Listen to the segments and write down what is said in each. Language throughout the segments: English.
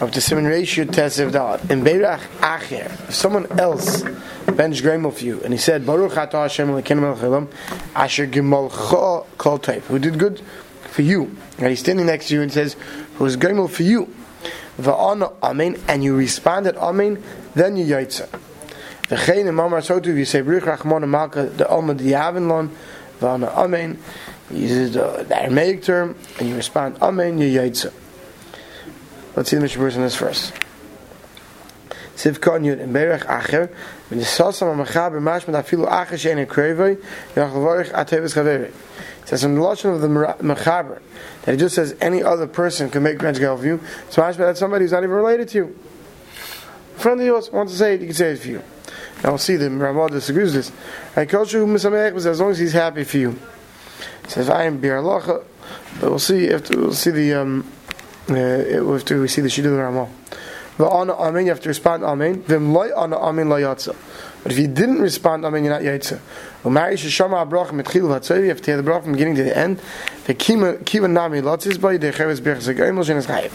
of the Simon Ratio Tesev Dad. In Beirach Acher, if someone else bench Gremel for you, and he said, Baruch Atah Hashem Lekenim Melchelam, Asher Gemalcha Kol Tape, who did good for you, and he's standing next to you and says, who is Gremel for you, Va'ana Amen, and you responded Amen, then you Yaitza. V'chein Mamar Sotu, you say, Baruch Rachmon Malka, the Alma Diavinlon, Va'ana Amen, he uses the, the Aramaic term, and you respond Amen, you Yaitza. Let's see the Mishnah in this first. Siv Yud in Berach Acher, when the Sasam HaMachaber Mashmat Afilu Acher Shein Atevis. It says in the Lashon of the Machaber, that it just says any other person can make Bench of you, so Mashmat that's somebody who's not even related to you. A friend of yours wants to say it, you can say it for you. Now we'll see the Ramah disagrees with this. Right, Kosher was as long as he's happy for you. It says I am Bir but we'll see if we'll see the um, Uh, after we see the the Ramah. V'ana amen, you have to respond amen. V'mloi ana amen la yatsa. But if you didn't respond amen, you're not yatsa. U'mari sheshama abrach mitchil v'atzoy, you have to hear the brach from beginning to the end. V'kiva nami latzis by the cheves berches ha'goyim l'shen chayiv.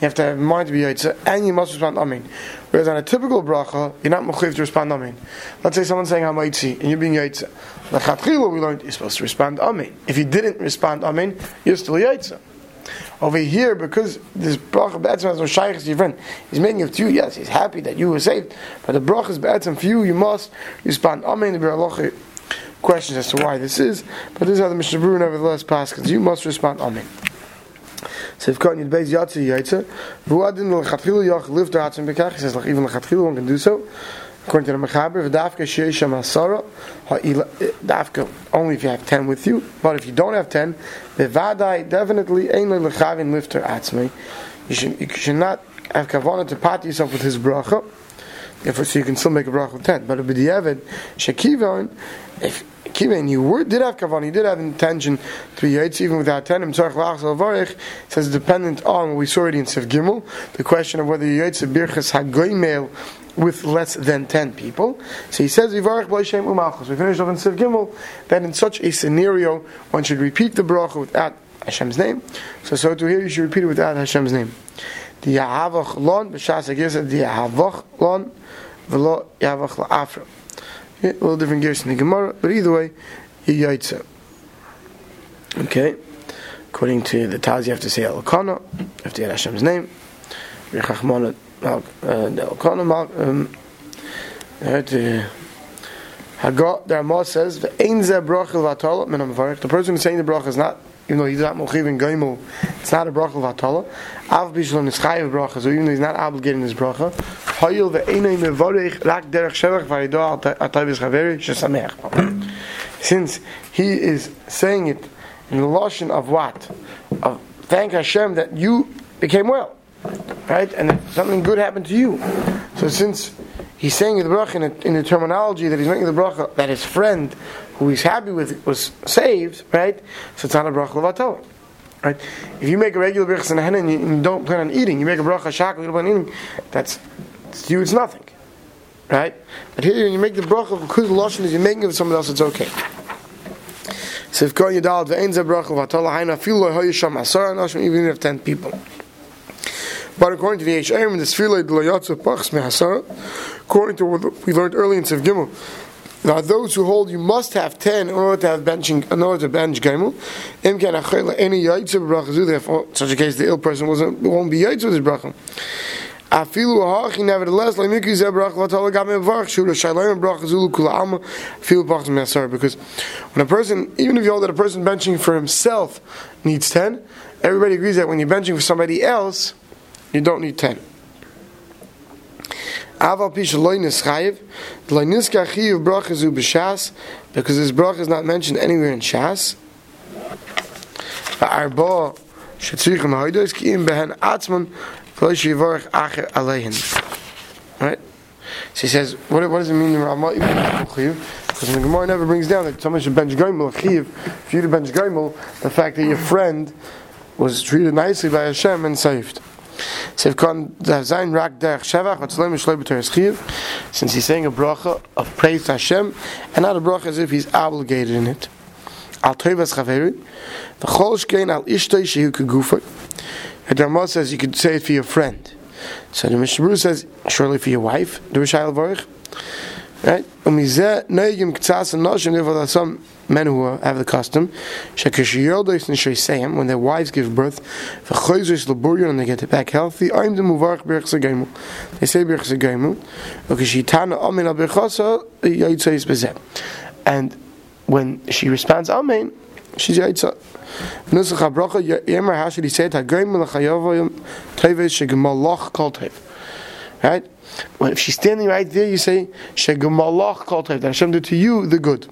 You have to have mind to be yatsa, and you must respond amen. Whereas on a typical bracha, you're not mechuyev to respond amen. Let's say someone's saying hamaitzi, and you're being yatsa. L'chatchila we learned you're supposed to respond amen. If you didn't respond amen, you're still yatsa. Over here, because this bracha be'etzim has no shaykh to your friend, he's making it to you. Yes, he's happy that you were saved, but the bracha is be'etzim for you. You must respond. Amen. The questions as to why this is, but this is how the Mishnah Berurah nevertheless passes. You must respond. Amen. So if Kohen Yudbeis Yatsi Yaitze, Vuadin L'chatchilu Yach Liv Da'atzim Bekach, he says even L'chatchilu one can do so. According to the Mechaber, V'dafka Sheisham Asara, Dafka only if you have ten with you, but if you don't have ten, V'vadai definitely Ein L'chavin Lifter Atzmei. You should, you should not have kavanah to pat yourself with his bracha, if, so you can still make a bracha with ten. But if B'diavad, Shekivon, if Kivan, you were, did have kavanah, you did have intention to be yaitz even without ten. Tzarich la'achzal varich says dependent on what we saw already in Sev Gimel, the question of whether yaitz birchas hagoymel with less than 10 people. So he says, U'Malchus. We finished off in Siv Gimel, that in such a scenario, one should repeat the bracha without Hashem's name. So, so to here, you should repeat it without Hashem's name. The Yahavach Lon, B'Shas Agir the Yahavach Lon, V'lo Yahavach La'afra. A little different gears in the Gemara, but either way, Yaitza. Okay. According to the Taz, you have to say Elkanah, you have to Hashem's name. Rechachmonah the Hagot, the Ramah says, the person saying the bracha is not, even though he's not mochiv in goimel, it's not a bracha vatala. Av bishlo nischayev bracha, so even though he's not obligated in his bracha, ve'enei mevorech rak derech shevach atavis chaveri. Since he is saying it in the lashon of what? Of thank Hashem that you became well right? And something good happened to you. So since he's saying the bracha in, in, the terminology that he's making the bracha that his friend, who he's happy with, was saved, right? So it's not a bracha levatala. Right? If you make a regular bracha and and you don't plan on eating, you make a bracha shakal, you don't plan on eating, that's to you it's nothing. Right? But here when you make the bracha because the lashon you're making it for someone else, it's okay. So if you have ten people. But according to the H.M., the Sfilay Dlayatza Pachs Mehasara, according to what we learned early in Sev Gimel, now those who hold you must have ten in order to have benching, in order to bench achayla any brachazu. In such a case, the ill person wasn't won't be yaitza with his bracha. Afilu hachi nevertheless like mikri ze bracha vatala gam mevarch shula shalayim bracha zulu kula alma feel pachs mesar because when a person even if you hold that a person benching for himself needs ten, everybody agrees that when you're benching for somebody else you don't need ten. Aval pisha loinis chayiv, loiniska chayiv bracha zu b'shas, because this bracha is not mentioned anywhere in Shas. Arba shetzrichim ha'odos ki im behen acher. Right? So he says, what, what does it mean in? Because the Gemara never brings down that someone should bench Gaimel, Chiv, for you to bench Gaimel, the fact that your friend was treated nicely by Hashem and saved. Since he's saying a bracha of praise to Hashem, and not a bracha as if he's obligated in it. Al Tevas Chaveri, the Chol Shkein Al Ishtoi Shehu Kegufay. The Ramah says you could say it for your friend. So the Mishnah says, surely for your wife, do a Shail Varich. Right? Um, Noshim, therefore there are some men who have the custom, when their wives give birth, and they get it back healthy. They say. And when she responds amen, she's yoytzah. Nusach habracha, yemer, say it? Hagoyim l'chayovoyim, teves shegemalach kol tev. Right? Well, if she's standing right there, you say, Shegumalach kol that Hashem did to you the good.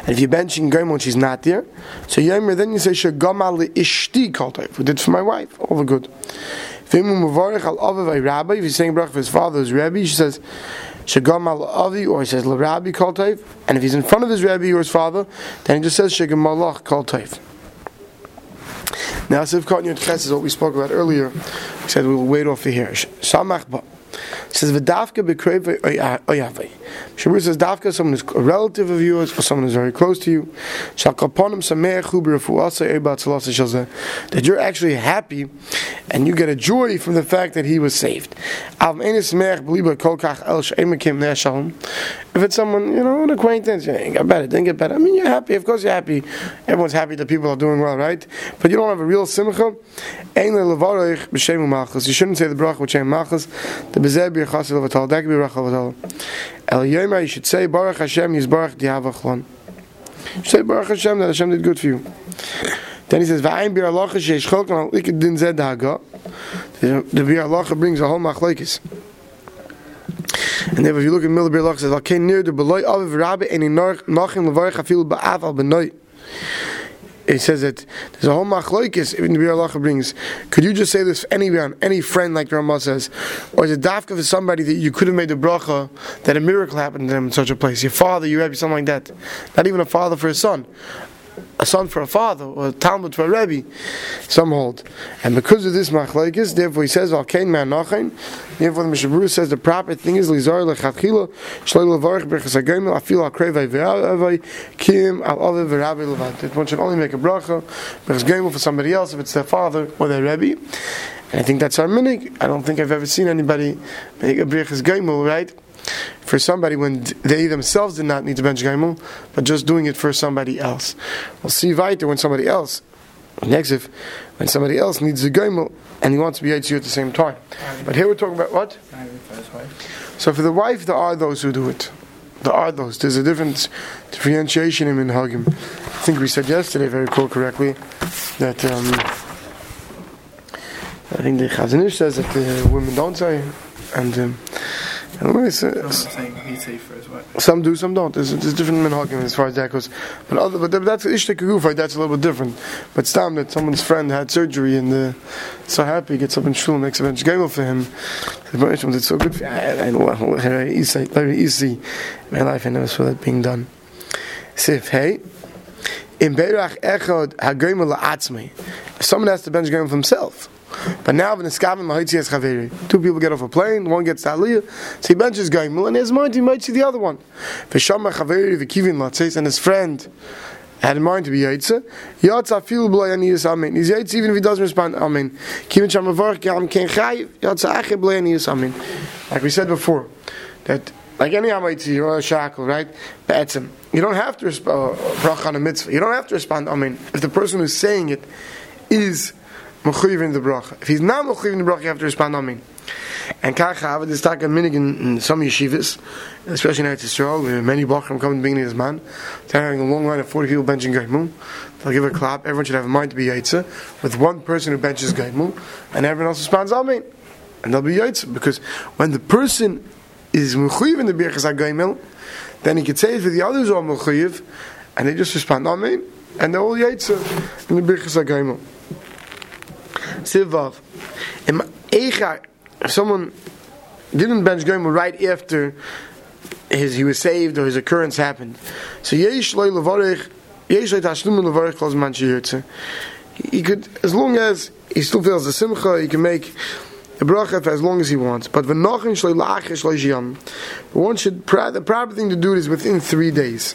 And if you're benching Goyim when she's not there, so Yomer, then you say, Shegamal ishti kol who did for my wife, all the good. If you're saying brach for his father's rabbi, she says, Shegamal avi, or he says, Rabbi tev, and if he's in front of his rabbi or his father, then he just says, Shegamalach kol tev. Now, Sivkot Yud Ches is what we spoke about earlier. We said we'll wait off for here. Samach ba. says v'dafka b'krei oyavei. Shabur says dafka someone who's a relative of yours or someone who's very close to you. Shalkaponim sameach hu b'refuasa eba tzalasa shalzeh. That you're actually happy and you get a joy from the fact that he was saved. Av enis meach b'liba kol kach el she'emakim ne'ashalom. If it's someone, you know, an acquaintance, you ain't got better, didn't get better. I mean, you're happy. Of course, you're happy. Everyone's happy that people are doing well, right? But you don't have a real simcha. You shouldn't say the bracha with malchus. The bezeh b'yachas levatal. That could be bracha levatal. El yomer, you should say Baruch Hashem Yisbarach Dihavachlon. You should say Baruch Hashem that Hashem did good for you. Then he says, "Va'im bir alacha sheish chok and likid din zed haga." The bir brings a whole machlekes. And if you look at Miller bir alacha, says, "Va'kein near the beloy aviv rabbi and in nachim levarich afil ba'av al benoy." It says that there's a whole the Biur Halacha brings. Could you just say this for anyone, any friend, like the says, or is it dafka for somebody that you could have made the bracha that a miracle happened to them in such a place? Your father, your Rebbe, something like that. Not even a father for his son a son for a father, or a Talmud for a Rebbe, some hold. And because of this machlaikis, therefore he says, Valkain man nachain, therefore the Mishabru says the proper thing is, Lizar lechatchila, shloi levarich berchas agayim, afil akrevay v'avay, kim al ave v'rabbi levat. One should only make a bracha, berchas agayim for somebody else, if it's their father or their Rebbe. And I think that's our minig. I don't think I've ever seen anybody make a berchas agayim, right? For somebody when they themselves did not need to bench gaimel, but just doing it for somebody else. We'll see weiter when somebody else, next if when somebody else needs a gaimel and he wants to be Yitzhak at the same time. But here we're talking about what? So for the wife, there are those who do it. There are those. There's a different differentiation in Minhagim. I think we said yesterday, very cool, correctly, that um, I think the Chazon Ish says that the women don't say, and um, some do, some don't. There's, there's different minhagim as far as that goes. But other, but that's ishtek. That's a little bit different. But stam that someone's friend had surgery and uh, so happy, gets up in shul, makes a bench game for him. It's so good. For I, I know very easy, very easy. In my life, I never saw that being done. Sif hey. In Beirach Echad Hagoyim La'atzmi. Someone has to bench game for himself. But now when the skavim mahitzias chaveri, two people get off a plane, one gets aliyah, so he benches gaimul, and his mind he might see the other one. V'shama chaveri v'kivin latzes, and his friend had in mind to be yaitze. Yatza fil b'loy aniyas amen. He's yaitze even if he doesn't respond amen. Kivin sham avarch yam ken chayiv yatza ache b'loy aniyas amen. Like we said before, that like any Hamaitzi, you're a shackle, right? Be'etzim. You don't have to respond, uh, on a mitzvah. You don't have to respond, amen. If the person who's saying it is mechuyev in the bracha. If he's not mechuyev in the bracha, you have to respond amen. And kachav, this tak a minig in, some yeshivas, especially in Eretz Yisrael, where many bachram come to beginning of this man. Having a long line of 40 people benching Gaimul. They'll give a clap. Everyone should have a mind to be Yaitza, with one person who benches Gaimul, and everyone else responds Amen. And they'll be Yaitza, because when the person is mechuyev in the birchas HaGaimel, then he could say it for the others are mechuyev, and they just respond Amen, and they're all Yaitza in the birchas HaGaimel. Sivav. If someone didn't bench Gomer right after his he was saved or his occurrence happened, so yesh loy levarich, yesh loy tashlum levarich kol zman sheyirtze. He could, as long as he still feels the simcha, he can make a bracha for as long as he wants. But one should, the proper thing to do is within three days.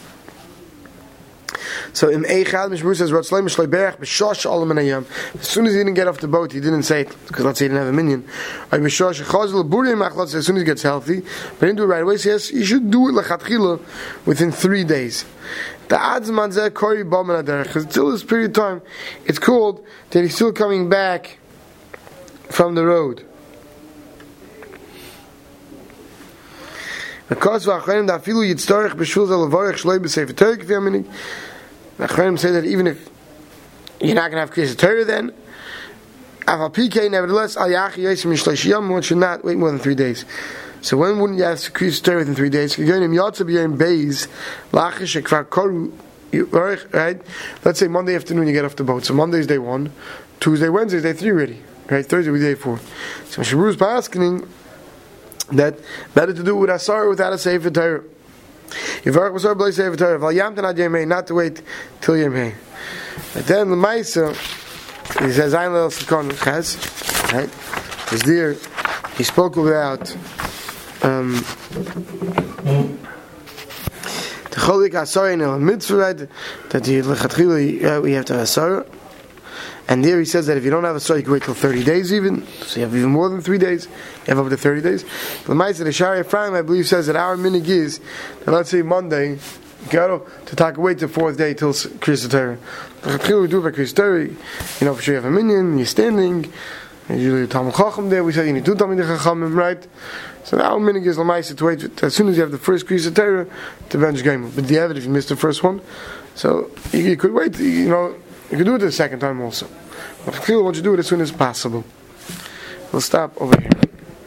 So in Eichad, Mishmur says, Ratzlay Mishlay Berach, B'shosh Olam Anayam. As soon as he didn't get off the boat, he didn't say it, because let's say he didn't have a minion. Ay B'shosh Chazal Buri Mach, as soon as he gets healthy, but he didn't do it right away, so yes, you should do it Lechatchila within three days. The Adzman Zeh Kori B'Aman Aderech, until this period of time, it's called that he's still coming back from the road. Because v'achrenim da afilu yitztorich b'shul zel levorich shloi b'sefer Torah k'fi aminik. V'achrenim say that even if you're not going to have Kriyas Torah then, Aval PK, nevertheless, al yachi yesim yishlesh yom, one should not wait more than three days. So when wouldn't you have Kriyas Torah within three days? Gegenim yotza b'yayim beis, lachish ekvar koru, right? Let's say Monday afternoon you get off the boat. So Monday is day one, Tuesday, Wednesday is day three already. Right? Thursday be day four. So Shabbos asking that better to do with Asar without a Sefer Torah. If Baruch was Below Sefer Torah, Val Yamtan Ad Yemei, not to wait till Yemei. But then the Maisa, he says, Ein Lel Sikon Ches, right? Is there, he spoke about, um, the Cholik Asar in a mitzvah? That the Lechatchila, we have to have Asar. And there he says that if you don't have a soul, you can wait till 30 days even. So you have even more than three days. You have up to 30 days. The Maisa, the Shaarei Ephraim, I believe, says that our minig is that let's say Monday, go to talk away to the fourth day till Kriyas Torah. We do by. You know, for sure you have a minion, you're standing. Usually a Talmud Chacham there, we say you need two Talmud Chachamim, right? So now minig is Lamaisa to wait as soon as you have the first Kriyas Torah to bench game. But you have it if you missed the first one. So you, you could wait, you know, you can do it the second time also. But what you do it as soon as possible. We'll stop over here.